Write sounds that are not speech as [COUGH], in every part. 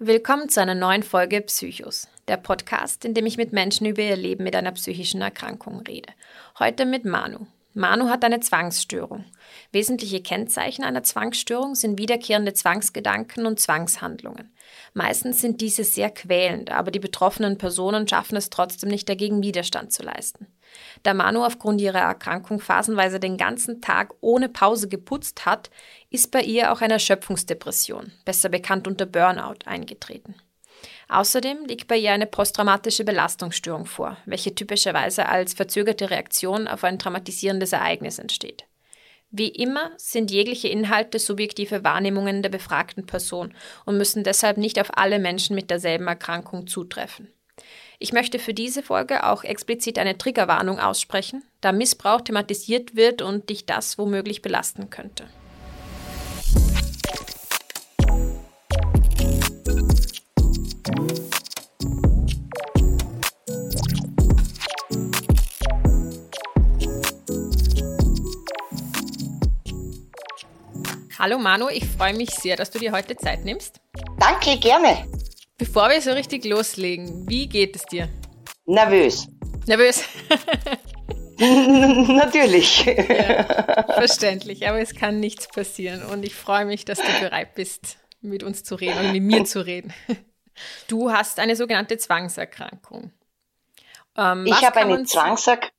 Willkommen zu einer neuen Folge Psychos, der Podcast, in dem ich mit Menschen über ihr Leben mit einer psychischen Erkrankung rede. Heute mit Manu. Manu hat eine Zwangsstörung. Wesentliche Kennzeichen einer Zwangsstörung sind wiederkehrende Zwangsgedanken und Zwangshandlungen. Meistens sind diese sehr quälend, aber die betroffenen Personen schaffen es trotzdem nicht dagegen Widerstand zu leisten. Da Manu aufgrund ihrer Erkrankung phasenweise den ganzen Tag ohne Pause geputzt hat, ist bei ihr auch eine Erschöpfungsdepression, besser bekannt unter Burnout, eingetreten. Außerdem liegt bei ihr eine posttraumatische Belastungsstörung vor, welche typischerweise als verzögerte Reaktion auf ein traumatisierendes Ereignis entsteht. Wie immer sind jegliche Inhalte subjektive Wahrnehmungen der befragten Person und müssen deshalb nicht auf alle Menschen mit derselben Erkrankung zutreffen. Ich möchte für diese Folge auch explizit eine Triggerwarnung aussprechen, da Missbrauch thematisiert wird und dich das womöglich belasten könnte. Hallo Manu, ich freue mich sehr, dass du dir heute Zeit nimmst. Danke, gerne. Bevor wir so richtig loslegen, wie geht es dir? Nervös. Nervös. [LAUGHS] Natürlich. [LAUGHS] Ja, verständlich, aber es kann nichts passieren und ich freue mich, dass du bereit bist, mit uns zu reden und mit mir zu reden. [LAUGHS] Du hast eine sogenannte Zwangserkrankung. Ähm, ich habe eine Zwangserkrankung.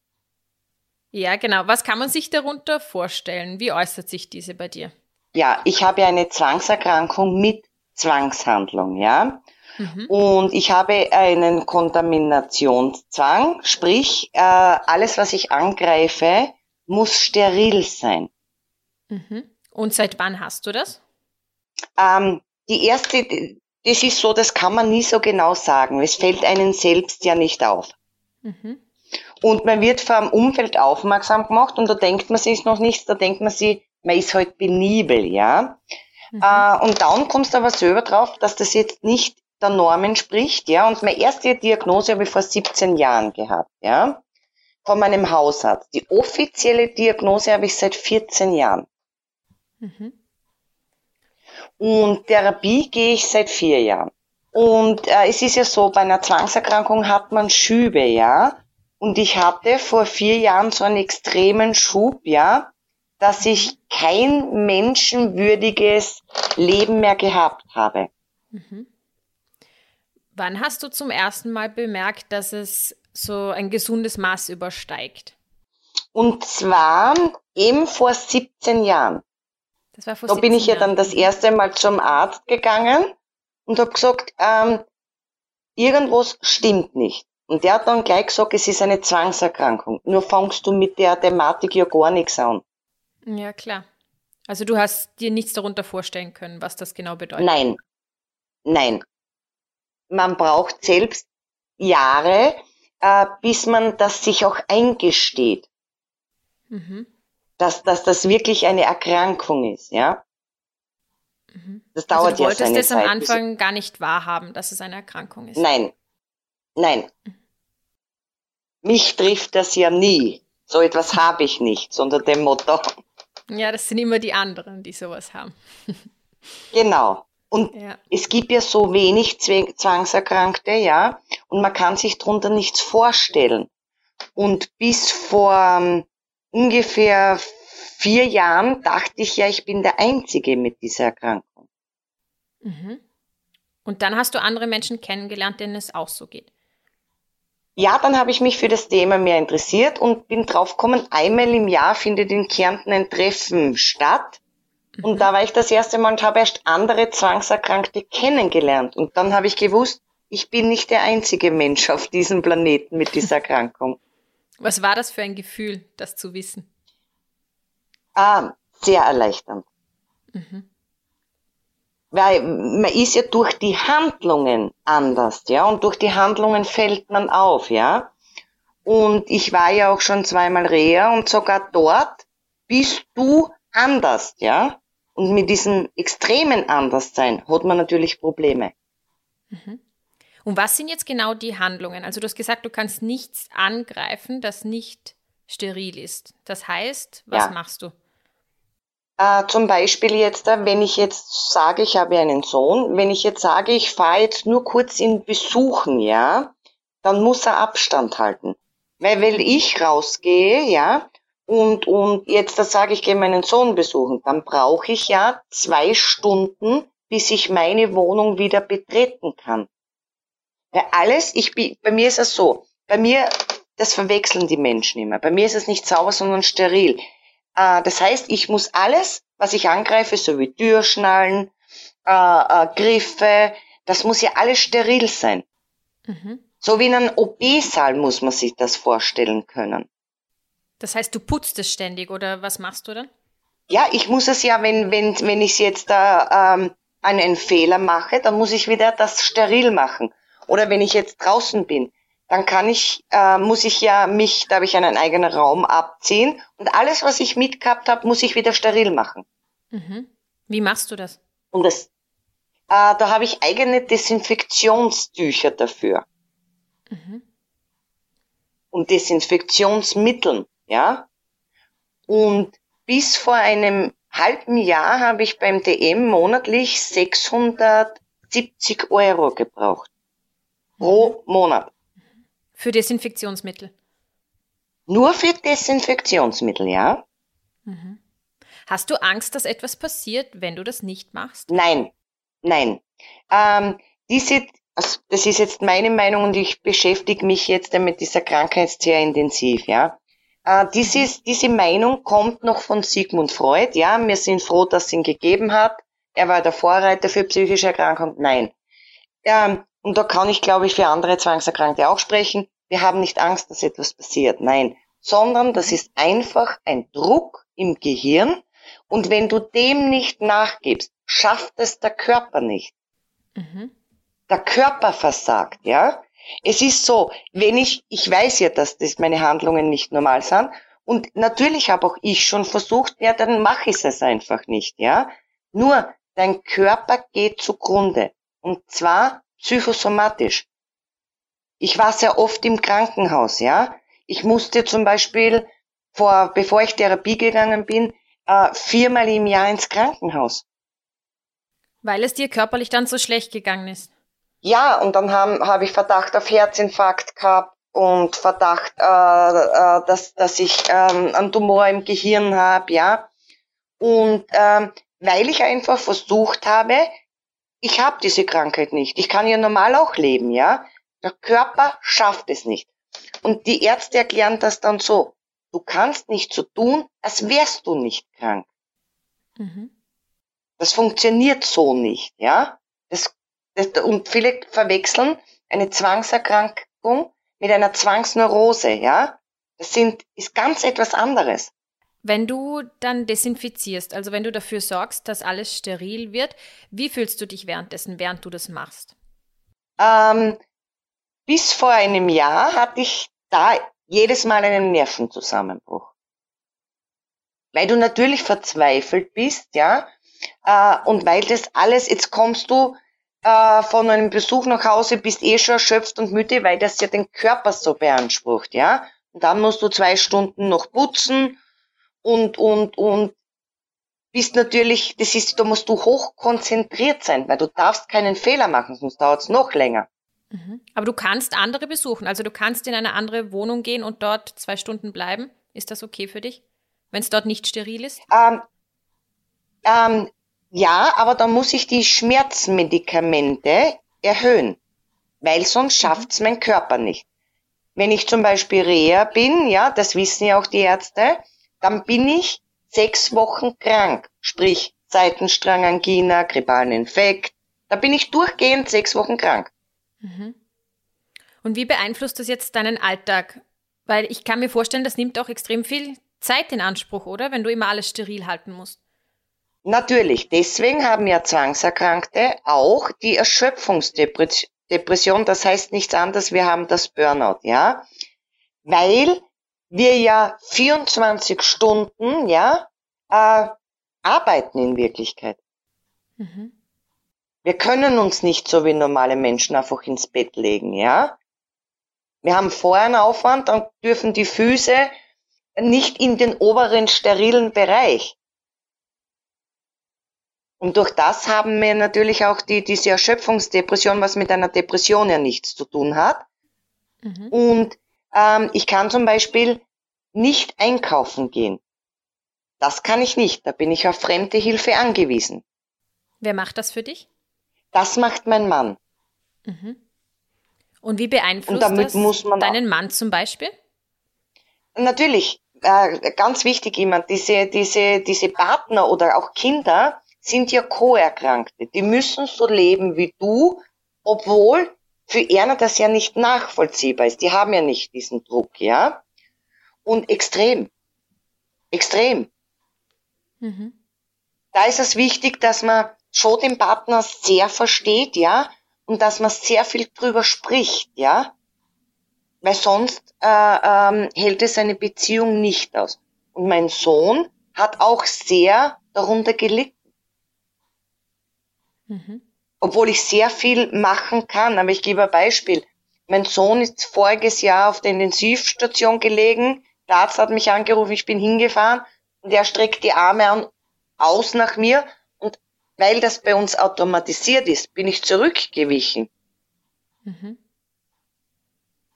Ja, genau. Was kann man sich darunter vorstellen? Wie äußert sich diese bei dir? Ja, ich habe eine Zwangserkrankung mit Zwangshandlung, ja. Mhm. Und ich habe einen Kontaminationszwang, sprich, äh, alles, was ich angreife, muss steril sein. Mhm. Und seit wann hast du das? Ähm, die erste, das ist so, das kann man nie so genau sagen. Es fällt einem selbst ja nicht auf. Mhm. Und man wird vor dem Umfeld aufmerksam gemacht und da denkt man sich noch nichts, da denkt man sich, man ist halt penibel, ja. Mhm. Äh, und dann kommst du aber selber drauf, dass das jetzt nicht der Norm entspricht, ja. Und meine erste Diagnose habe ich vor 17 Jahren gehabt, ja. Von meinem Hausarzt. Die offizielle Diagnose habe ich seit 14 Jahren. Mhm. Und Therapie gehe ich seit vier Jahren. Und äh, es ist ja so, bei einer Zwangserkrankung hat man Schübe, ja. Und ich hatte vor vier Jahren so einen extremen Schub, ja, dass ich kein menschenwürdiges Leben mehr gehabt habe. Mhm. Wann hast du zum ersten Mal bemerkt, dass es so ein gesundes Maß übersteigt? Und zwar eben vor 17 Jahren. Das war vor da bin ich ja dann das erste Mal zum Arzt gegangen und habe gesagt, ähm, irgendwas stimmt nicht. Und der hat dann gleich gesagt, es ist eine Zwangserkrankung. Nur fangst du mit der Thematik ja gar nichts an. Ja, klar. Also du hast dir nichts darunter vorstellen können, was das genau bedeutet. Nein. Nein man braucht selbst Jahre, äh, bis man das sich auch eingesteht. Mhm. Dass, dass das wirklich eine Erkrankung ist, ja. Mhm. Das dauert also du wolltest ja seine es am Anfang gar nicht wahrhaben, dass es eine Erkrankung ist. Nein, nein. Mhm. Mich trifft das ja nie. So etwas [LAUGHS] habe ich nicht, unter dem Motto. Ja, das sind immer die anderen, die sowas haben. [LAUGHS] genau. Und ja. es gibt ja so wenig Zwangserkrankte, ja, und man kann sich darunter nichts vorstellen. Und bis vor um, ähm, ungefähr vier Jahren dachte ich ja, ich bin der Einzige mit dieser Erkrankung. Mhm. Und dann hast du andere Menschen kennengelernt, denen es auch so geht. Ja, dann habe ich mich für das Thema mehr interessiert und bin draufgekommen, einmal im Jahr findet in Kärnten ein Treffen statt und da war ich das erste Mal und habe erst andere Zwangserkrankte kennengelernt. Und dann habe ich gewusst, ich bin nicht der einzige Mensch auf diesem Planeten mit dieser Erkrankung. Was war das für ein Gefühl, das zu wissen? Ah, sehr erleichternd. Mhm. Weil man ist ja durch die Handlungen anders, ja, und durch die Handlungen fällt man auf, ja. Und ich war ja auch schon zweimal Reha und sogar dort bist du anders, ja. Und mit diesem extremen Anderssein hat man natürlich Probleme. Mhm. Und was sind jetzt genau die Handlungen? Also du hast gesagt, du kannst nichts angreifen, das nicht steril ist. Das heißt, was ja. machst du? Äh, zum Beispiel jetzt, äh, wenn ich jetzt sage, ich habe einen Sohn, wenn ich jetzt sage, ich fahre jetzt nur kurz ihn besuchen, ja, dann muss er Abstand halten. Weil wenn ich rausgehe, ja, und, und jetzt da sage ich, gehe meinen Sohn besuchen, dann brauche ich ja zwei Stunden, bis ich meine Wohnung wieder betreten kann. Weil alles, ich bin, bei mir ist es so, bei mir, das verwechseln die Menschen immer. Bei mir ist es nicht sauber, sondern steril. Äh, das heißt, ich muss alles, was ich angreife, so wie Türschnallen, äh, äh, Griffe, das muss ja alles steril sein. Mhm. So wie in einem OP-Saal muss man sich das vorstellen können. Das heißt, du putzt es ständig oder was machst du dann? Ja, ich muss es ja, wenn, wenn, wenn ich jetzt da ähm, einen Fehler mache, dann muss ich wieder das steril machen. Oder wenn ich jetzt draußen bin, dann kann ich, äh, muss ich ja mich, da habe ich einen eigenen Raum abziehen und alles, was ich mitgehabt habe, muss ich wieder steril machen. Mhm. Wie machst du das? Und das, äh, da habe ich eigene Desinfektionstücher dafür. Mhm. Und Desinfektionsmitteln, ja. Und bis vor einem halben Jahr habe ich beim DM monatlich 670 Euro gebraucht. Pro Monat. Für Desinfektionsmittel? Nur für Desinfektionsmittel, ja. Mhm. Hast du Angst, dass etwas passiert, wenn du das nicht machst? Nein, nein. Ähm, diese, also das ist jetzt meine Meinung und ich beschäftige mich jetzt mit dieser Krankheit sehr intensiv, ja. Äh, dieses, diese Meinung kommt noch von Sigmund Freud, ja. Wir sind froh, dass es ihn gegeben hat. Er war der Vorreiter für psychische Erkrankungen. Nein. Ähm, und da kann ich, glaube ich, für andere Zwangserkrankte auch sprechen. Wir haben nicht Angst, dass etwas passiert. Nein. Sondern das ist einfach ein Druck im Gehirn. Und wenn du dem nicht nachgibst, schafft es der Körper nicht. Mhm. Der Körper versagt, ja. Es ist so, wenn ich, ich weiß ja, dass das meine Handlungen nicht normal sind. Und natürlich habe auch ich schon versucht, ja, dann mache ich es einfach nicht, ja. Nur, dein Körper geht zugrunde. Und zwar psychosomatisch. Ich war sehr oft im Krankenhaus, ja. Ich musste zum Beispiel vor, bevor ich Therapie gegangen bin, äh, viermal im Jahr ins Krankenhaus. Weil es dir körperlich dann so schlecht gegangen ist. Ja, und dann habe hab ich Verdacht auf Herzinfarkt gehabt und Verdacht, äh, äh, dass, dass ich ähm, einen Tumor im Gehirn habe, ja. Und ähm, weil ich einfach versucht habe, ich habe diese Krankheit nicht. Ich kann ja normal auch leben, ja. Der Körper schafft es nicht. Und die Ärzte erklären das dann so. Du kannst nicht so tun, als wärst du nicht krank. Mhm. Das funktioniert so nicht, ja. Das, und viele verwechseln eine Zwangserkrankung mit einer Zwangsneurose, ja. Das sind, ist ganz etwas anderes. Wenn du dann desinfizierst, also wenn du dafür sorgst, dass alles steril wird, wie fühlst du dich währenddessen, während du das machst? Ähm, bis vor einem Jahr hatte ich da jedes Mal einen Nervenzusammenbruch. Weil du natürlich verzweifelt bist, ja, äh, und weil das alles, jetzt kommst du äh, von einem Besuch nach Hause, bist eh schon erschöpft und müde, weil das ja den Körper so beansprucht, ja. Und dann musst du zwei Stunden noch putzen und, und, und bist natürlich, das ist, da musst du hoch konzentriert sein, weil du darfst keinen Fehler machen, sonst dauert es noch länger. Mhm. Aber du kannst andere besuchen, also du kannst in eine andere Wohnung gehen und dort zwei Stunden bleiben. Ist das okay für dich, wenn es dort nicht steril ist? Ähm, ähm, ja, aber dann muss ich die Schmerzmedikamente erhöhen, weil sonst mhm. schafft's mein Körper nicht. Wenn ich zum Beispiel Reha bin, ja, das wissen ja auch die Ärzte, dann bin ich sechs Wochen krank, sprich Seitenstrangangina, grippalen Infekt. Da bin ich durchgehend sechs Wochen krank. Mhm. Und wie beeinflusst das jetzt deinen Alltag? Weil ich kann mir vorstellen, das nimmt auch extrem viel Zeit in Anspruch, oder? Wenn du immer alles steril halten musst. Natürlich. Deswegen haben ja Zwangserkrankte auch die Erschöpfungsdepression. Das heißt nichts anderes, wir haben das Burnout, ja? Weil wir ja 24 Stunden, ja, äh, arbeiten in Wirklichkeit. Mhm. Wir können uns nicht so wie normale Menschen einfach ins Bett legen, ja. Wir haben vorher einen Aufwand, dann dürfen die Füße nicht in den oberen sterilen Bereich. Und durch das haben wir natürlich auch die, diese Erschöpfungsdepression, was mit einer Depression ja nichts zu tun hat. Mhm. Und ähm, ich kann zum Beispiel nicht einkaufen gehen. Das kann ich nicht. Da bin ich auf fremde Hilfe angewiesen. Wer macht das für dich? Das macht mein Mann. Mhm. Und wie beeinflusst Und das deinen Mann zum Beispiel? Natürlich, äh, ganz wichtig immer, diese, diese, diese Partner oder auch Kinder sind ja Co-Erkrankte. Die müssen so leben wie du, obwohl für Erna das ja nicht nachvollziehbar ist. Die haben ja nicht diesen Druck, ja. Und extrem. Extrem. Mhm. Da ist es wichtig, dass man schon den Partner sehr versteht, ja, und dass man sehr viel drüber spricht, ja, weil sonst äh, ähm, hält es eine Beziehung nicht aus. Und mein Sohn hat auch sehr darunter gelitten. Mhm. Obwohl ich sehr viel machen kann, aber ich gebe ein Beispiel. Mein Sohn ist voriges Jahr auf der Intensivstation gelegen. Der Arzt hat mich angerufen, ich bin hingefahren und er streckt die Arme an, aus nach mir weil das bei uns automatisiert ist, bin ich zurückgewichen. Mhm.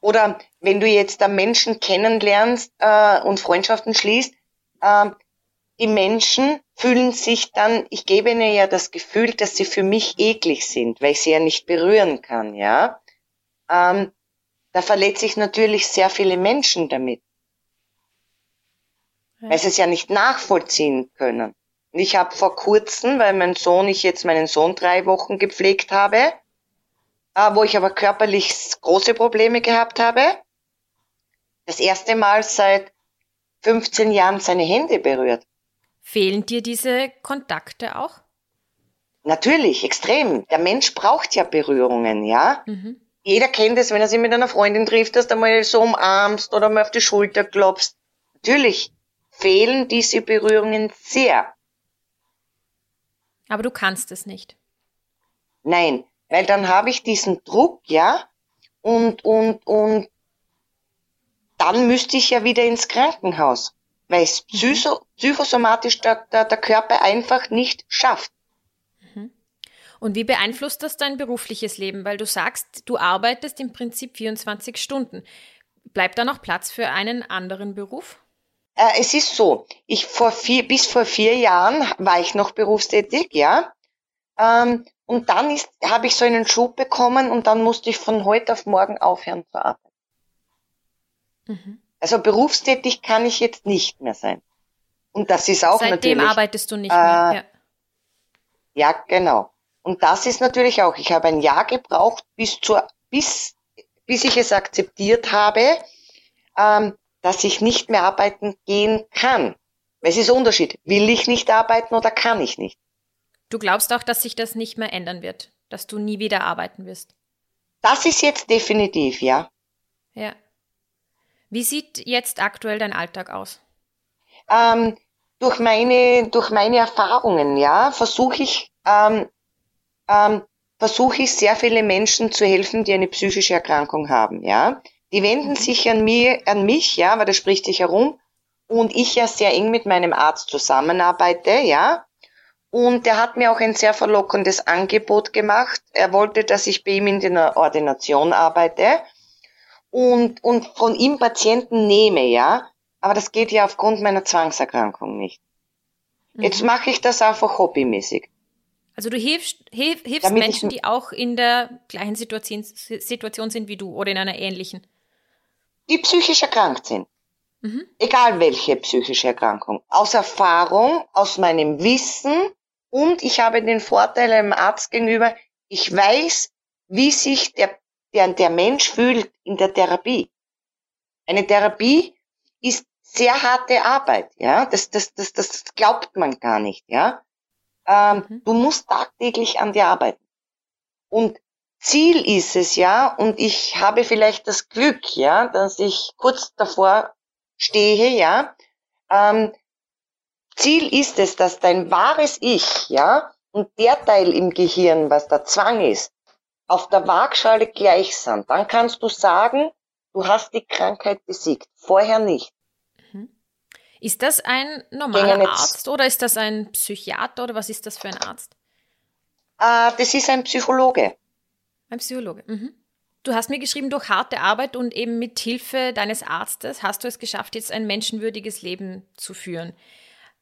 Oder wenn du jetzt da Menschen kennenlernst äh, und Freundschaften schließt, äh, die Menschen fühlen sich dann, ich gebe ihnen ja das Gefühl, dass sie für mich eklig sind, weil ich sie ja nicht berühren kann, ja. Ähm, da verletze ich natürlich sehr viele Menschen damit. Ja. Weil sie es ja nicht nachvollziehen können. Ich habe vor kurzem, weil mein Sohn, ich jetzt meinen Sohn drei Wochen gepflegt habe, äh, wo ich aber körperlich große Probleme gehabt habe, das erste Mal seit 15 Jahren seine Hände berührt. Fehlen dir diese Kontakte auch? Natürlich, extrem. Der Mensch braucht ja Berührungen, ja. Mhm. Jeder kennt es, wenn er sich mit einer Freundin trifft, dass du mal so umarmst oder mal auf die Schulter klopfst. Natürlich fehlen diese Berührungen sehr. Aber du kannst es nicht. Nein, weil dann habe ich diesen Druck, ja, und, und, und dann müsste ich ja wieder ins Krankenhaus, weil es mhm. psycho, psychosomatisch der, der, der Körper einfach nicht schafft. Mhm. Und wie beeinflusst das dein berufliches Leben? Weil du sagst, du arbeitest im Prinzip 24 Stunden. Bleibt da noch Platz für einen anderen Beruf? Äh, es ist so, ich vor vier, bis vor vier Jahren war ich noch berufstätig, ja. Ähm, und dann habe ich so einen Schub bekommen und dann musste ich von heute auf morgen aufhören zu arbeiten. Mhm. Also berufstätig kann ich jetzt nicht mehr sein. Und das ist auch Seitdem natürlich. Seitdem arbeitest du nicht mehr. Äh, ja. ja, genau. Und das ist natürlich auch, ich habe ein Jahr gebraucht, bis zur, bis, bis ich es akzeptiert habe, ähm, dass ich nicht mehr arbeiten gehen kann. Es ist Unterschied. Will ich nicht arbeiten oder kann ich nicht? Du glaubst auch, dass sich das nicht mehr ändern wird, dass du nie wieder arbeiten wirst. Das ist jetzt definitiv, ja. Ja. Wie sieht jetzt aktuell dein Alltag aus? Ähm, durch meine, durch meine Erfahrungen, ja, versuche ich, ähm, ähm, versuche ich sehr viele Menschen zu helfen, die eine psychische Erkrankung haben, ja. Die wenden sich an mir, an mich, ja, weil das spricht sich herum. Und ich ja sehr eng mit meinem Arzt zusammenarbeite, ja. Und der hat mir auch ein sehr verlockendes Angebot gemacht. Er wollte, dass ich bei ihm in der Ordination arbeite und, und von ihm Patienten nehme, ja. Aber das geht ja aufgrund meiner Zwangserkrankung nicht. Mhm. Jetzt mache ich das einfach hobbymäßig. Also du hilfst, hilf, hilfst Menschen, die auch in der gleichen Situation, Situation sind wie du oder in einer ähnlichen die psychisch erkrankt sind. Mhm. Egal welche psychische Erkrankung. Aus Erfahrung, aus meinem Wissen und ich habe den Vorteil einem Arzt gegenüber, ich weiß, wie sich der, der, der Mensch fühlt in der Therapie. Eine Therapie ist sehr harte Arbeit, ja. Das, das, das, das glaubt man gar nicht, ja. Ähm, mhm. Du musst tagtäglich an dir arbeiten. Und Ziel ist es ja, und ich habe vielleicht das Glück, ja, dass ich kurz davor stehe, ja. Ähm, Ziel ist es, dass dein wahres Ich, ja, und der Teil im Gehirn, was der Zwang ist, auf der Waagschale gleich sind. Dann kannst du sagen, du hast die Krankheit besiegt. Vorher nicht. Mhm. Ist das ein normaler Arzt oder ist das ein Psychiater oder was ist das für ein Arzt? Äh, das ist ein Psychologe. Ein Psychologe. Mhm. Du hast mir geschrieben, durch harte Arbeit und eben mit Hilfe deines Arztes hast du es geschafft, jetzt ein menschenwürdiges Leben zu führen.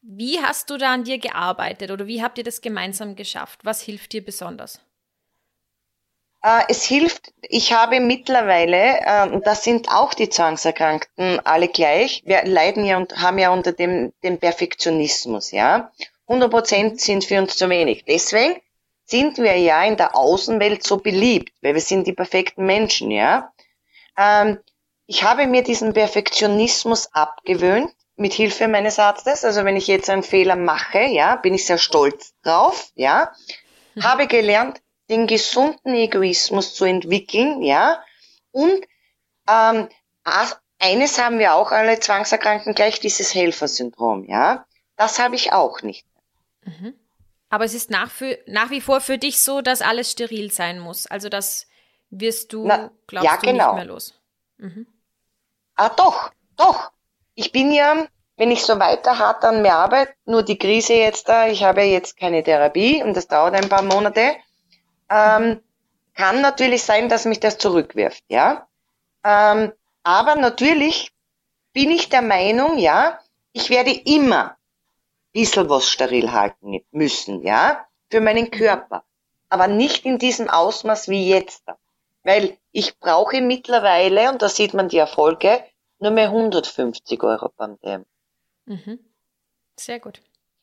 Wie hast du da an dir gearbeitet oder wie habt ihr das gemeinsam geschafft? Was hilft dir besonders? Äh, es hilft, ich habe mittlerweile, äh, das sind auch die Zwangserkrankten alle gleich, wir leiden ja und haben ja unter dem, dem Perfektionismus, ja. 100 Prozent sind für uns zu wenig. Deswegen sind wir ja in der Außenwelt so beliebt, weil wir sind die perfekten Menschen, ja. Ähm, ich habe mir diesen Perfektionismus abgewöhnt mit Hilfe meines Arztes. Also wenn ich jetzt einen Fehler mache, ja, bin ich sehr stolz drauf, ja. [LAUGHS] Habe gelernt, den gesunden Egoismus zu entwickeln, ja. Und ähm, eines haben wir auch alle Zwangserkrankten gleich dieses Helfersyndrom, ja. Das habe ich auch nicht. Mhm. Aber es ist nach, für, nach wie vor für dich so, dass alles steril sein muss. Also das wirst du, Na, glaubst ja, du, genau. nicht mehr los. Mhm. Ah, doch, doch. Ich bin ja, wenn ich so weiter hart an mir arbeite, nur die Krise jetzt da, ich habe jetzt keine Therapie und das dauert ein paar Monate, ähm, kann natürlich sein, dass mich das zurückwirft, ja. Ähm, aber natürlich bin ich der Meinung, ja, ich werde immer bisschen was steril halten müssen, ja, für meinen Körper. Aber nicht in diesem Ausmaß wie jetzt. Weil ich brauche mittlerweile, und da sieht man die Erfolge, nur mehr 150 Euro beim DM. Mhm. Sehr gut.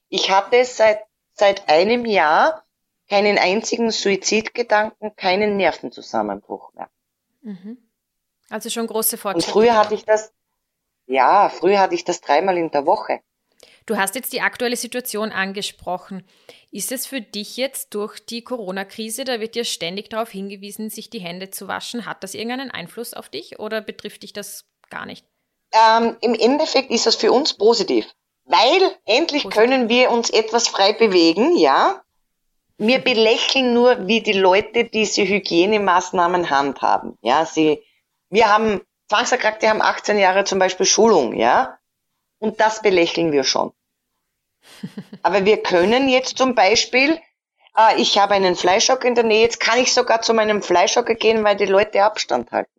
Ich hatte seit, seit einem Jahr keinen einzigen Suizidgedanken, keinen Nervenzusammenbruch mehr. Mhm. Also schon große Fortschritte. Und früher hatte ich das, ja, früher hatte ich das dreimal in der Woche. Du hast jetzt die aktuelle Situation angesprochen. Ist es für dich jetzt durch die Corona-Krise, da wird dir ständig darauf hingewiesen, sich die Hände zu waschen, hat das irgendeinen Einfluss auf dich oder betrifft dich das gar nicht? Ähm, Im Endeffekt ist das für uns positiv, weil endlich positiv. können wir uns etwas frei bewegen, ja. Wir belächeln nur, wie die Leute diese Hygienemaßnahmen handhaben. Ja, sie, wir haben, Zwangserkrankte haben 18 Jahre zum Beispiel Schulung, ja. Und das belächeln wir schon. [LAUGHS] Aber wir können jetzt zum Beispiel, äh, ich habe einen Fleischhocker in der Nähe, jetzt kann ich sogar zu meinem Fleischhocker gehen, weil die Leute Abstand halten.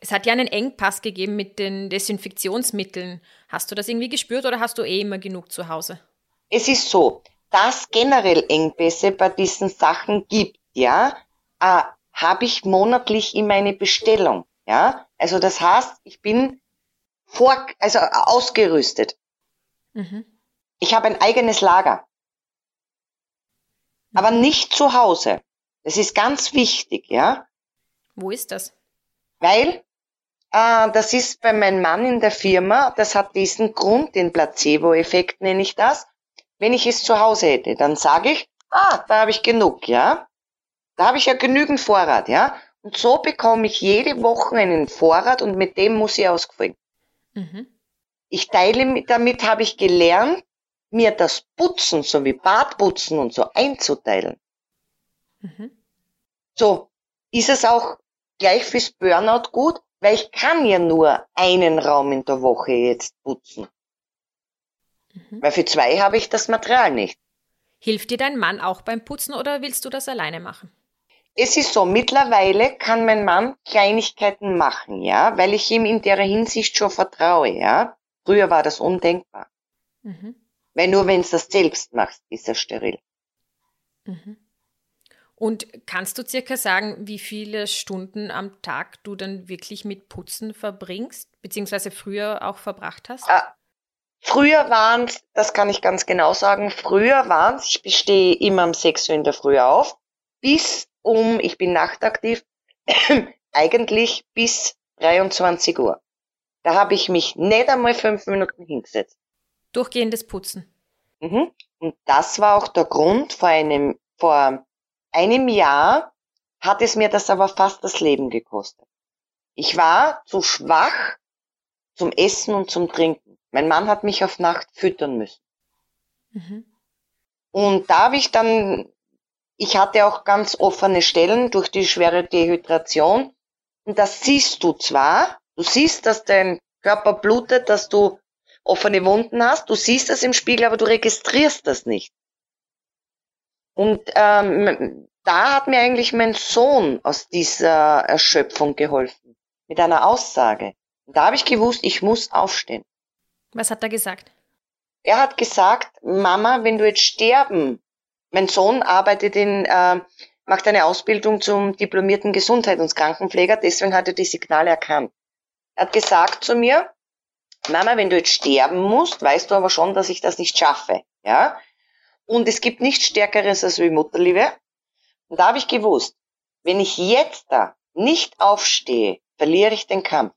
Es hat ja einen Engpass gegeben mit den Desinfektionsmitteln. Hast du das irgendwie gespürt oder hast du eh immer genug zu Hause? Es ist so, dass generell Engpässe bei diesen Sachen gibt, ja, äh, habe ich monatlich in meine Bestellung, ja. Also das heißt, ich bin vor, also ausgerüstet. Mhm. Ich habe ein eigenes Lager. Aber nicht zu Hause. Das ist ganz wichtig, ja. Wo ist das? Weil äh, das ist bei meinem Mann in der Firma, das hat diesen Grund, den Placebo-Effekt nenne ich das. Wenn ich es zu Hause hätte, dann sage ich, ah, da habe ich genug, ja. Da habe ich ja genügend Vorrat, ja. Und so bekomme ich jede Woche einen Vorrat und mit dem muss ich ausgefüllt. Mhm. Ich teile, damit habe ich gelernt, mir das Putzen, so wie Badputzen und so einzuteilen. Mhm. So, ist es auch gleich fürs Burnout gut, weil ich kann ja nur einen Raum in der Woche jetzt putzen. Mhm. Weil für zwei habe ich das Material nicht. Hilft dir dein Mann auch beim Putzen oder willst du das alleine machen? Es ist so, mittlerweile kann mein Mann Kleinigkeiten machen, ja, weil ich ihm in der Hinsicht schon vertraue, ja. Früher war das undenkbar. Mhm. Weil nur wenn du das selbst machst, ist er steril. Mhm. Und kannst du circa sagen, wie viele Stunden am Tag du dann wirklich mit Putzen verbringst, beziehungsweise früher auch verbracht hast? Früher waren es, das kann ich ganz genau sagen, früher waren es, ich bestehe immer um 6 Uhr in der Früh auf, bis um, ich bin nachtaktiv, [COUGHS] eigentlich bis 23 Uhr. Da habe ich mich nicht einmal fünf Minuten hingesetzt. Durchgehendes Putzen. Mhm. Und das war auch der Grund, vor einem, vor einem Jahr hat es mir das aber fast das Leben gekostet. Ich war zu schwach zum Essen und zum Trinken. Mein Mann hat mich auf Nacht füttern müssen. Mhm. Und da habe ich dann ich hatte auch ganz offene Stellen durch die schwere Dehydration. Und das siehst du zwar, du siehst, dass dein Körper blutet, dass du offene Wunden hast, du siehst das im Spiegel, aber du registrierst das nicht. Und ähm, da hat mir eigentlich mein Sohn aus dieser Erschöpfung geholfen, mit einer Aussage. Und da habe ich gewusst, ich muss aufstehen. Was hat er gesagt? Er hat gesagt, Mama, wenn du jetzt sterben, mein Sohn arbeitet in, äh, macht eine Ausbildung zum diplomierten Gesundheits- und Krankenpfleger, deswegen hat er die Signale erkannt. Er hat gesagt zu mir, Mama, wenn du jetzt sterben musst, weißt du aber schon, dass ich das nicht schaffe, ja? Und es gibt nichts Stärkeres als wie Mutterliebe. Und da habe ich gewusst, wenn ich jetzt da nicht aufstehe, verliere ich den Kampf.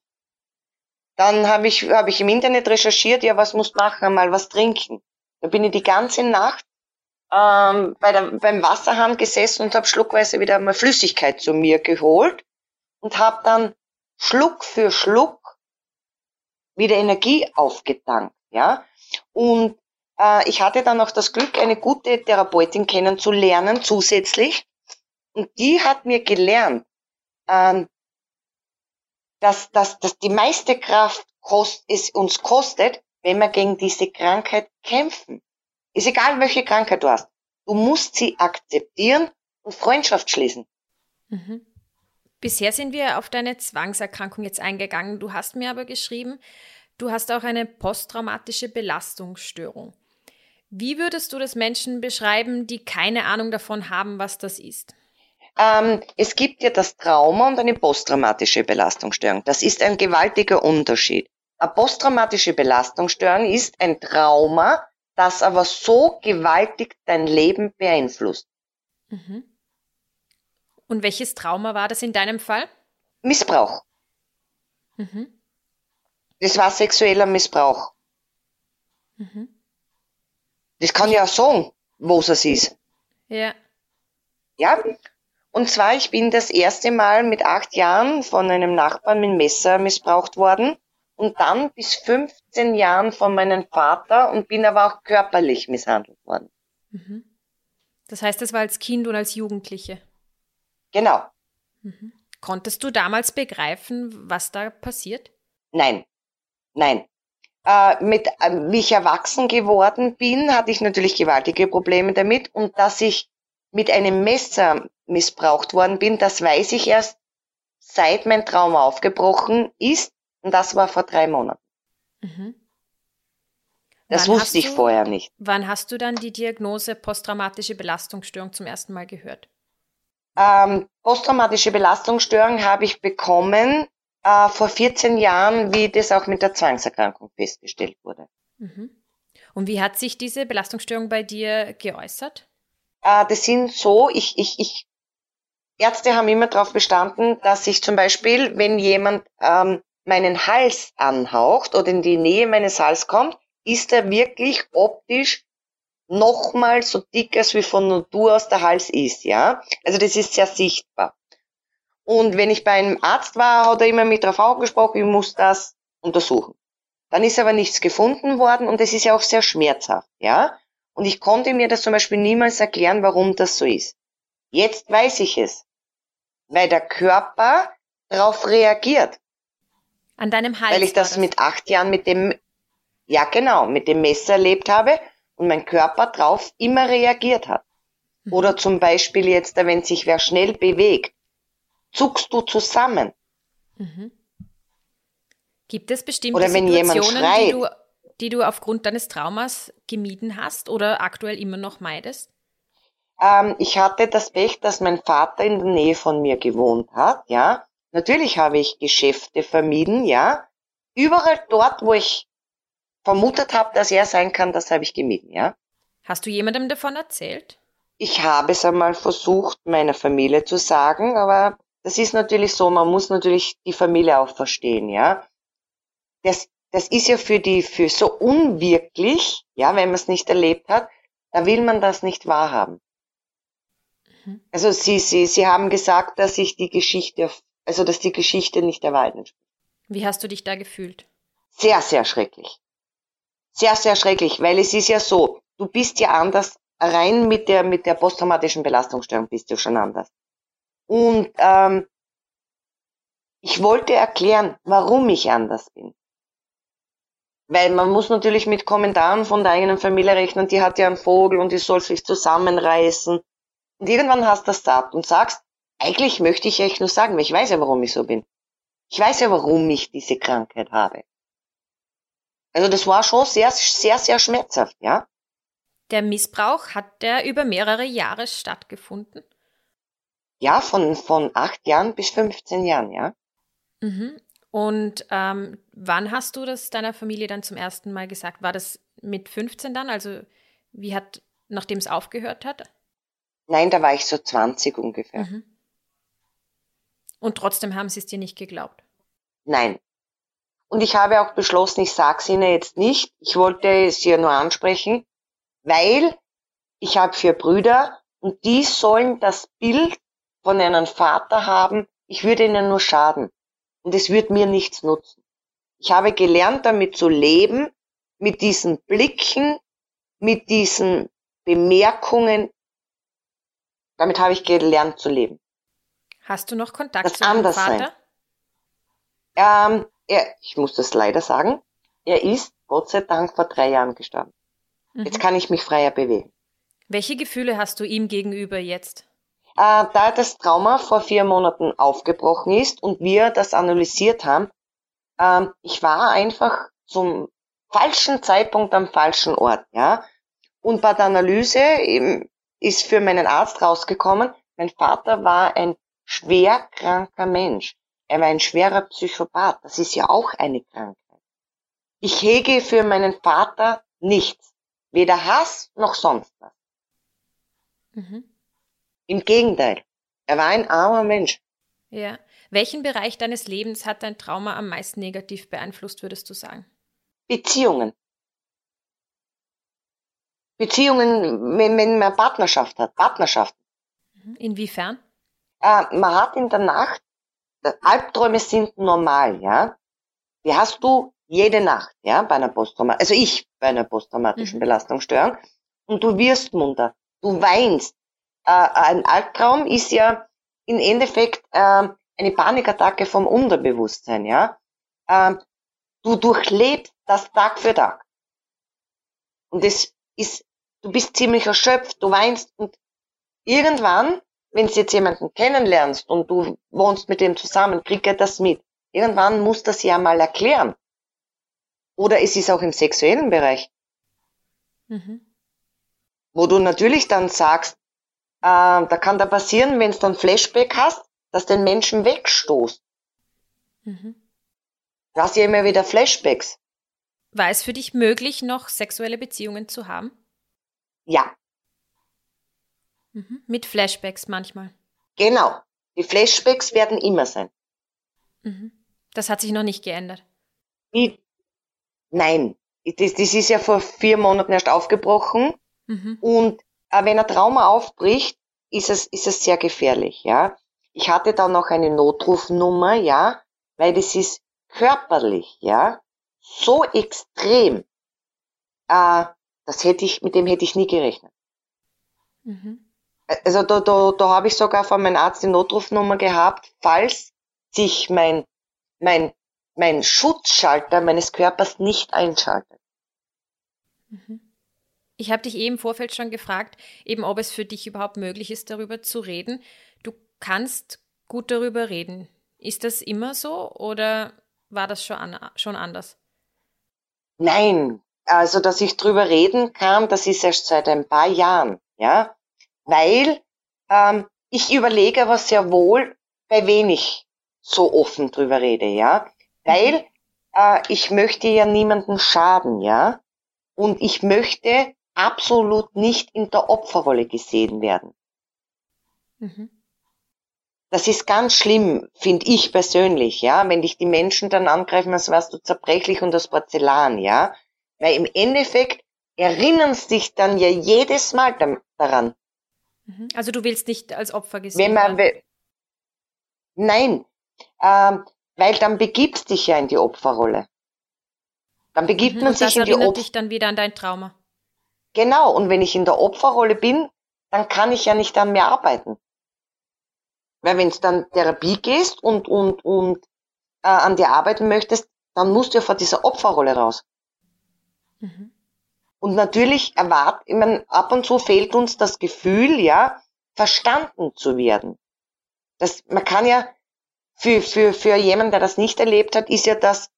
Dann habe ich, hab ich im Internet recherchiert, ja, was muss machen, mal was trinken. Da bin ich die ganze Nacht ähm, bei der, beim Wasserhahn gesessen und habe schluckweise wieder mal Flüssigkeit zu mir geholt und habe dann Schluck für Schluck wieder Energie aufgetankt, ja. Und äh, ich hatte dann auch das Glück, eine gute Therapeutin kennenzulernen zusätzlich. Und die hat mir gelernt, ähm, dass, dass, dass die meiste Kraft kost, es uns kostet, wenn wir gegen diese Krankheit kämpfen. Ist egal, welche Krankheit du hast. Du musst sie akzeptieren und Freundschaft schließen. Mhm. Bisher sind wir auf deine Zwangserkrankung jetzt eingegangen. Du hast mir aber geschrieben, du hast auch eine posttraumatische Belastungsstörung. Wie würdest du das Menschen beschreiben, die keine Ahnung davon haben, was das ist? Ähm, es gibt ja das Trauma und eine posttraumatische Belastungsstörung. Das ist ein gewaltiger Unterschied. Eine posttraumatische Belastungsstörung ist ein Trauma, das aber so gewaltig dein Leben beeinflusst. Mhm. Und welches Trauma war das in deinem Fall? Missbrauch. Mhm. Das war sexueller Missbrauch. Mhm. Das kann ja auch sagen, wo es ist. Ja. Ja, und zwar, ich bin das erste Mal mit acht Jahren von einem Nachbarn mit Messer missbraucht worden und dann bis 15 Jahren von meinem Vater und bin aber auch körperlich misshandelt worden. Mhm. Das heißt, das war als Kind und als Jugendliche? Genau. Mhm. Konntest du damals begreifen, was da passiert? Nein, nein. Äh, mit, äh, wie ich erwachsen geworden bin, hatte ich natürlich gewaltige Probleme damit und dass ich mit einem Messer missbraucht worden bin, das weiß ich erst seit mein Trauma aufgebrochen ist und das war vor drei Monaten. Mhm. Das wann wusste ich du, vorher nicht. Wann hast du dann die Diagnose posttraumatische Belastungsstörung zum ersten Mal gehört? Ähm, posttraumatische Belastungsstörung habe ich bekommen äh, vor 14 Jahren, wie das auch mit der Zwangserkrankung festgestellt wurde. Mhm. Und wie hat sich diese Belastungsstörung bei dir geäußert? Äh, das sind so, ich, ich, ich, Ärzte haben immer darauf bestanden, dass ich zum Beispiel, wenn jemand ähm, meinen Hals anhaucht oder in die Nähe meines Hals kommt, ist er wirklich optisch nochmal so dick als wie von Natur aus der Hals ist, ja. Also das ist sehr sichtbar. Und wenn ich bei einem Arzt war, hat er immer mit drauf angesprochen, ich muss das untersuchen. Dann ist aber nichts gefunden worden und es ist ja auch sehr schmerzhaft, ja. Und ich konnte mir das zum Beispiel niemals erklären, warum das so ist. Jetzt weiß ich es. Weil der Körper darauf reagiert. An deinem Hals. Weil ich das, das mit acht Jahren mit dem, ja genau, mit dem Messer erlebt habe und mein Körper drauf immer reagiert hat. Mhm. Oder zum Beispiel jetzt, wenn sich wer schnell bewegt, zuckst du zusammen. Mhm. Gibt es bestimmte Oder wenn Situationen, jemand schreit, die du die du aufgrund deines Traumas gemieden hast oder aktuell immer noch meidest? Ähm, ich hatte das Pech, dass mein Vater in der Nähe von mir gewohnt hat, ja. Natürlich habe ich Geschäfte vermieden, ja. Überall dort, wo ich vermutet habe, dass er sein kann, das habe ich gemieden, ja. Hast du jemandem davon erzählt? Ich habe es einmal versucht, meiner Familie zu sagen, aber das ist natürlich so, man muss natürlich die Familie auch verstehen, ja. Das das ist ja für die, für so unwirklich, ja, wenn man es nicht erlebt hat, da will man das nicht wahrhaben. Mhm. Also sie, sie, sie haben gesagt, dass ich die Geschichte, also dass die Geschichte nicht der Wahrheit entspricht. Wie hast du dich da gefühlt? Sehr, sehr schrecklich. Sehr, sehr schrecklich, weil es ist ja so, du bist ja anders, rein mit der, mit der posttraumatischen Belastungsstörung bist du schon anders. Und ähm, ich wollte erklären, warum ich anders bin. Weil man muss natürlich mit Kommentaren von der eigenen Familie rechnen, die hat ja einen Vogel und die soll sich zusammenreißen. Und irgendwann hast du das satt und sagst, eigentlich möchte ich echt nur sagen, weil ich weiß ja, warum ich so bin. Ich weiß ja, warum ich diese Krankheit habe. Also das war schon sehr, sehr, sehr schmerzhaft, ja. Der Missbrauch hat der über mehrere Jahre stattgefunden? Ja, von, von acht Jahren bis 15 Jahren, ja. Mhm. Und ähm, wann hast du das deiner Familie dann zum ersten Mal gesagt? War das mit 15 dann? Also wie hat, nachdem es aufgehört hat? Nein, da war ich so 20 ungefähr. Mhm. Und trotzdem haben sie es dir nicht geglaubt? Nein. Und ich habe auch beschlossen, ich sage es ihnen jetzt nicht. Ich wollte es ihr nur ansprechen, weil ich habe vier Brüder und die sollen das Bild von einem Vater haben, ich würde ihnen nur schaden und es wird mir nichts nutzen. Ich habe gelernt, damit zu leben, mit diesen Blicken, mit diesen Bemerkungen. Damit habe ich gelernt zu leben. Hast du noch Kontakt das zu deinem Vater? Ähm, er, ich muss das leider sagen, er ist Gott sei Dank vor drei Jahren gestorben. Mhm. Jetzt kann ich mich freier bewegen. Welche Gefühle hast du ihm gegenüber jetzt? Äh, da das Trauma vor vier Monaten aufgebrochen ist und wir das analysiert haben, äh, ich war einfach zum falschen Zeitpunkt am falschen Ort, ja. Und bei der Analyse eben ist für meinen Arzt rausgekommen, mein Vater war ein schwer kranker Mensch. Er war ein schwerer Psychopath. Das ist ja auch eine Krankheit. Ich hege für meinen Vater nichts. Weder Hass noch sonst was. Mhm. Im Gegenteil, er war ein armer Mensch. Ja. Welchen Bereich deines Lebens hat dein Trauma am meisten negativ beeinflusst, würdest du sagen? Beziehungen. Beziehungen, wenn, wenn man Partnerschaft hat, Partnerschaften. Mhm. Inwiefern? Äh, man hat in der Nacht, Albträume sind normal, ja. Die hast du jede Nacht, ja, bei einer Posttraumatischen, also ich bei einer posttraumatischen mhm. Belastungsstörung. Und du wirst munter, du weinst, äh, ein Albtraum ist ja im Endeffekt äh, eine Panikattacke vom Unterbewusstsein, ja. Äh, du durchlebst das Tag für Tag. Und es ist, du bist ziemlich erschöpft, du weinst und irgendwann, wenn du jetzt jemanden kennenlernst und du wohnst mit dem zusammen, kriegt er das mit. Irgendwann muss das ja mal erklären. Oder es ist auch im sexuellen Bereich. Mhm. Wo du natürlich dann sagst, äh, da kann da passieren, wenn du dann Flashback hast, dass den Menschen wegstoßt. Mhm. Du hast ja immer wieder Flashbacks. War es für dich möglich, noch sexuelle Beziehungen zu haben? Ja. Mhm. Mit Flashbacks manchmal. Genau. Die Flashbacks werden immer sein. Mhm. Das hat sich noch nicht geändert. Wie? Nein. Das, das ist ja vor vier Monaten erst aufgebrochen. Mhm. Und wenn ein Trauma aufbricht, ist es, ist es sehr gefährlich, ja. Ich hatte dann noch eine Notrufnummer, ja, weil das ist körperlich, ja, so extrem. Äh, das hätte ich, mit dem hätte ich nie gerechnet. Mhm. Also da, da, da habe ich sogar von meinem Arzt die Notrufnummer gehabt, falls sich mein, mein, mein Schutzschalter meines Körpers nicht einschaltet. Mhm. Ich habe dich eben im Vorfeld schon gefragt, eben ob es für dich überhaupt möglich ist, darüber zu reden. Du kannst gut darüber reden. Ist das immer so oder war das schon, an, schon anders? Nein, also dass ich drüber reden kann, das ist erst seit ein paar Jahren, ja, weil ähm, ich überlege aber sehr wohl, bei wem ich so offen drüber rede, ja, weil äh, ich möchte ja niemanden schaden, ja, und ich möchte absolut nicht in der Opferrolle gesehen werden. Mhm. Das ist ganz schlimm, finde ich persönlich, ja, wenn dich die Menschen dann angreifen, als wärst du zerbrechlich und das Porzellan, ja. Weil im Endeffekt erinnern sie sich dann ja jedes Mal daran. Mhm. Also du willst nicht als Opfer gesehen werden? Nein, ähm, weil dann begibst dich ja in die Opferrolle. Dann begibt mhm, man sich in die Opferrolle. dich dann wieder an dein Trauma. Genau, und wenn ich in der Opferrolle bin, dann kann ich ja nicht an mir arbeiten. Weil wenn du dann Therapie gehst und, und, und äh, an dir arbeiten möchtest, dann musst du ja vor dieser Opferrolle raus. Mhm. Und natürlich erwartet, ich meine, ab und zu fehlt uns das Gefühl, ja, verstanden zu werden. Das, man kann ja, für, für, für jemanden, der das nicht erlebt hat, ist ja das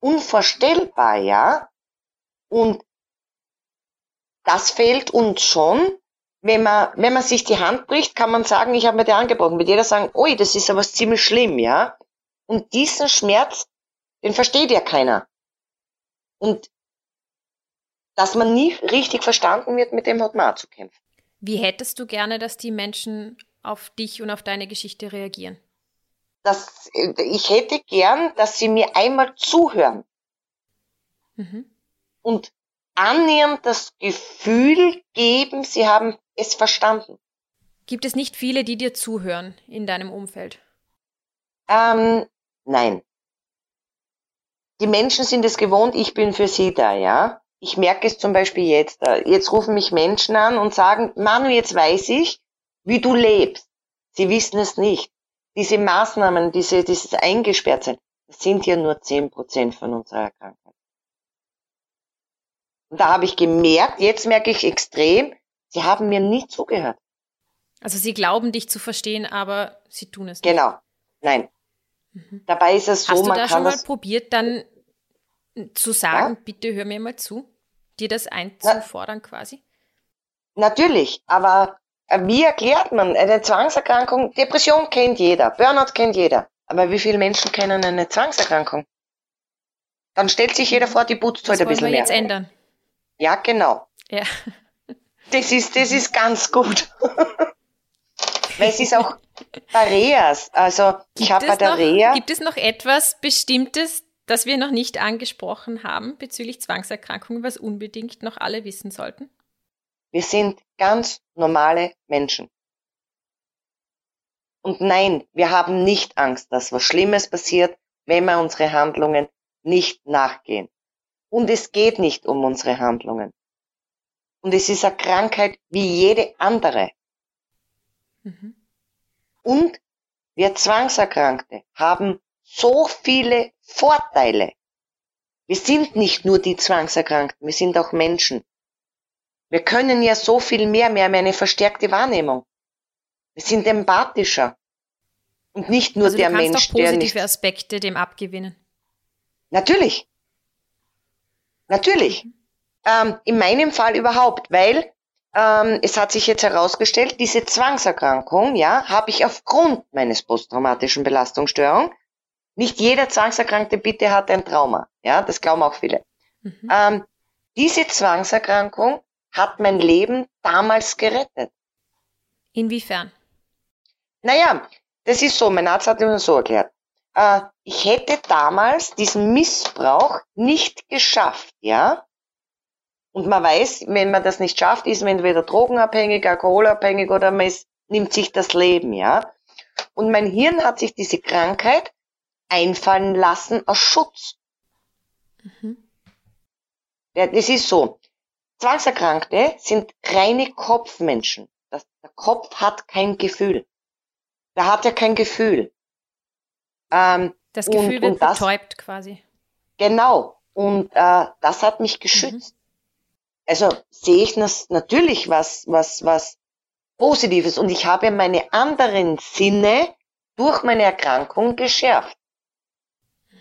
unvorstellbar, ja. Und das fehlt uns schon. Wenn man, wenn man sich die Hand bricht, kann man sagen, ich habe mir die angebrochen. Wird jeder sagen, ui, das ist aber ziemlich schlimm, ja. Und diesen Schmerz, den versteht ja keiner. Und dass man nie richtig verstanden wird, mit dem hat man auch zu kämpfen. Wie hättest du gerne, dass die Menschen auf dich und auf deine Geschichte reagieren? Das, ich hätte gern, dass sie mir einmal zuhören. Mhm. Und annähernd das Gefühl geben, sie haben es verstanden. Gibt es nicht viele, die dir zuhören in deinem Umfeld? Ähm, nein. Die Menschen sind es gewohnt, ich bin für sie da, ja. Ich merke es zum Beispiel jetzt. Jetzt rufen mich Menschen an und sagen, Manu, jetzt weiß ich, wie du lebst. Sie wissen es nicht. Diese Maßnahmen, diese, dieses Eingesperrtsein, das sind ja nur zehn Prozent von unserer Krankheit. Und da habe ich gemerkt, jetzt merke ich extrem, sie haben mir nie zugehört. Also sie glauben dich zu verstehen, aber sie tun es nicht. Genau. Nein. Mhm. Dabei ist es so, Hast du man da kann schon mal probiert, dann zu sagen, ja? bitte hör mir mal zu, dir das einzufordern Na, quasi? Natürlich, aber äh, wie erklärt man eine Zwangserkrankung? Depression kennt jeder, Burnout kennt jeder. Aber wie viele Menschen kennen eine Zwangserkrankung? Dann stellt sich jeder vor, die putzt heute ein bisschen mehr. Das wollen wir jetzt ändern. Ja, genau. Ja. Das ist, das ist ganz gut. [LAUGHS] Weil es ist auch bei Reas. Also ich habe bei der noch, Rea. Gibt es noch etwas Bestimmtes, das wir noch nicht angesprochen haben bezüglich Zwangserkrankungen, was unbedingt noch alle wissen sollten? Wir sind ganz normale Menschen. Und nein, wir haben nicht Angst, dass was Schlimmes passiert, wenn wir unsere Handlungen nicht nachgehen. Und es geht nicht um unsere Handlungen. Und es ist eine Krankheit wie jede andere. Mhm. Und wir Zwangserkrankte haben so viele Vorteile. Wir sind nicht nur die Zwangserkrankten, wir sind auch Menschen. Wir können ja so viel mehr, wir haben eine verstärkte Wahrnehmung. Wir sind empathischer. Und nicht nur also der du kannst Mensch, auch positive der. Aspekte dem abgewinnen. Natürlich. Natürlich. Ähm, in meinem Fall überhaupt, weil ähm, es hat sich jetzt herausgestellt, diese Zwangserkrankung, ja, habe ich aufgrund meines posttraumatischen Belastungsstörung. Nicht jeder Zwangserkrankte bitte hat ein Trauma, ja, das glauben auch viele. Mhm. Ähm, diese Zwangserkrankung hat mein Leben damals gerettet. Inwiefern? Naja, das ist so, mein Arzt hat mir so erklärt. Äh, ich hätte damals diesen Missbrauch nicht geschafft, ja. Und man weiß, wenn man das nicht schafft, ist man entweder drogenabhängig, alkoholabhängig oder man ist, nimmt sich das Leben, ja. Und mein Hirn hat sich diese Krankheit einfallen lassen aus Schutz. Mhm. Ja, das ist so. Zwangserkrankte sind reine Kopfmenschen. Das, der Kopf hat kein Gefühl. Der hat ja kein Gefühl. Ähm, das Gefühl und, wird und das, betäubt quasi. Genau. Und äh, das hat mich geschützt. Mhm. Also sehe ich das natürlich was, was, was Positives. Und ich habe meine anderen Sinne durch meine Erkrankung geschärft.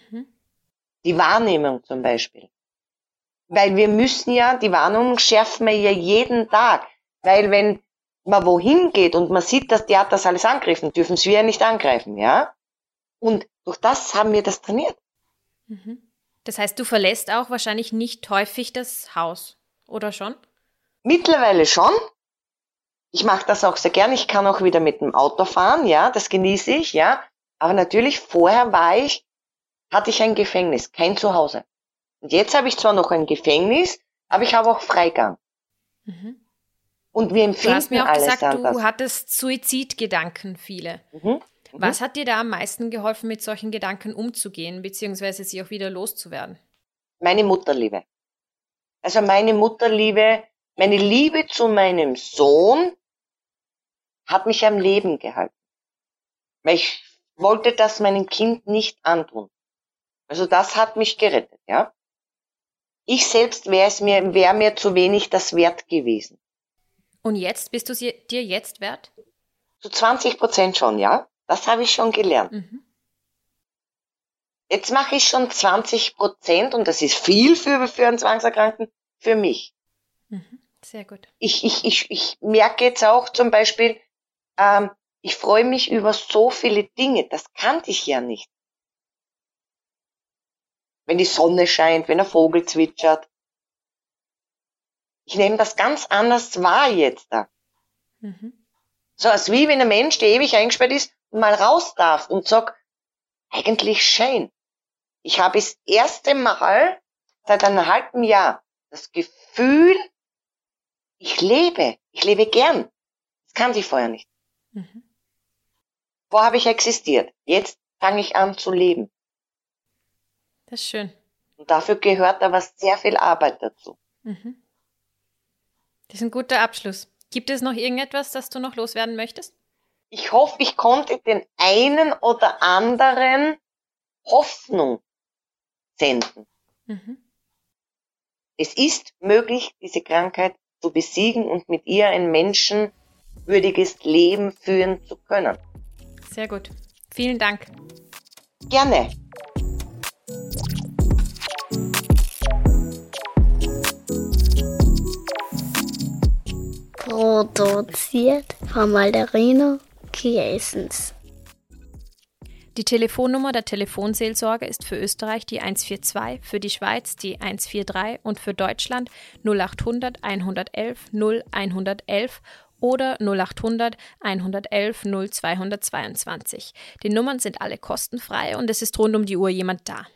Mhm. Die Wahrnehmung zum Beispiel. Weil wir müssen ja, die Warnung schärfen wir ja jeden Tag. Weil wenn man wohin geht und man sieht, dass die hat das alles angegriffen, dürfen sie ja nicht angreifen, ja? Und durch das haben wir das trainiert. Mhm. Das heißt, du verlässt auch wahrscheinlich nicht häufig das Haus, oder schon? Mittlerweile schon. Ich mache das auch sehr gern. Ich kann auch wieder mit dem Auto fahren, ja, das genieße ich, ja. Aber natürlich, vorher war ich, hatte ich ein Gefängnis, kein Zuhause. Und jetzt habe ich zwar noch ein Gefängnis, aber ich habe auch Freigang. Mhm. Und wir empfinden du hast mir auch alles gesagt, anders. du hattest Suizidgedanken, viele. Mhm. Was hat dir da am meisten geholfen, mit solchen Gedanken umzugehen, beziehungsweise sie auch wieder loszuwerden? Meine Mutterliebe. Also meine Mutterliebe, meine Liebe zu meinem Sohn hat mich am Leben gehalten. Weil ich wollte das meinem Kind nicht antun. Also das hat mich gerettet, ja. ich selbst wäre es mir, wäre mir zu wenig das wert gewesen. Und jetzt, bist du dir jetzt wert? Zu 20 Prozent schon, ja. Das habe ich schon gelernt. Mhm. Jetzt mache ich schon 20 Prozent und das ist viel für, für einen Zwangserkrankten, für mich. Mhm. Sehr gut. Ich, ich, ich, ich merke jetzt auch zum Beispiel, ähm, ich freue mich über so viele Dinge, das kannte ich ja nicht wenn die Sonne scheint, wenn ein Vogel zwitschert. Ich nehme das ganz anders wahr jetzt da. Mhm. So als wie wenn ein Mensch, der ewig eingesperrt ist, mal raus darf und sagt, eigentlich schön. Ich habe das erste Mal seit einem halben Jahr das Gefühl, ich lebe, ich lebe gern. Das kannte ich vorher nicht. Mhm. Vorher habe ich existiert. Jetzt fange ich an zu leben. Das ist schön. Und dafür gehört aber sehr viel Arbeit dazu. Mhm. Das ist ein guter Abschluss. Gibt es noch irgendetwas, das du noch loswerden möchtest? Ich hoffe, ich konnte den einen oder anderen Hoffnung senden. Mhm. Es ist möglich, diese Krankheit zu besiegen und mit ihr ein menschenwürdiges Leben führen zu können. Sehr gut. Vielen Dank. Gerne. Produziert von Malderino Kiesens. Die Telefonnummer der Telefonseelsorge ist für Österreich die 142, für die Schweiz die 143 und für Deutschland 0800 111 0111 oder 0800 111 0222. Die Nummern sind alle kostenfrei und es ist rund um die Uhr jemand da.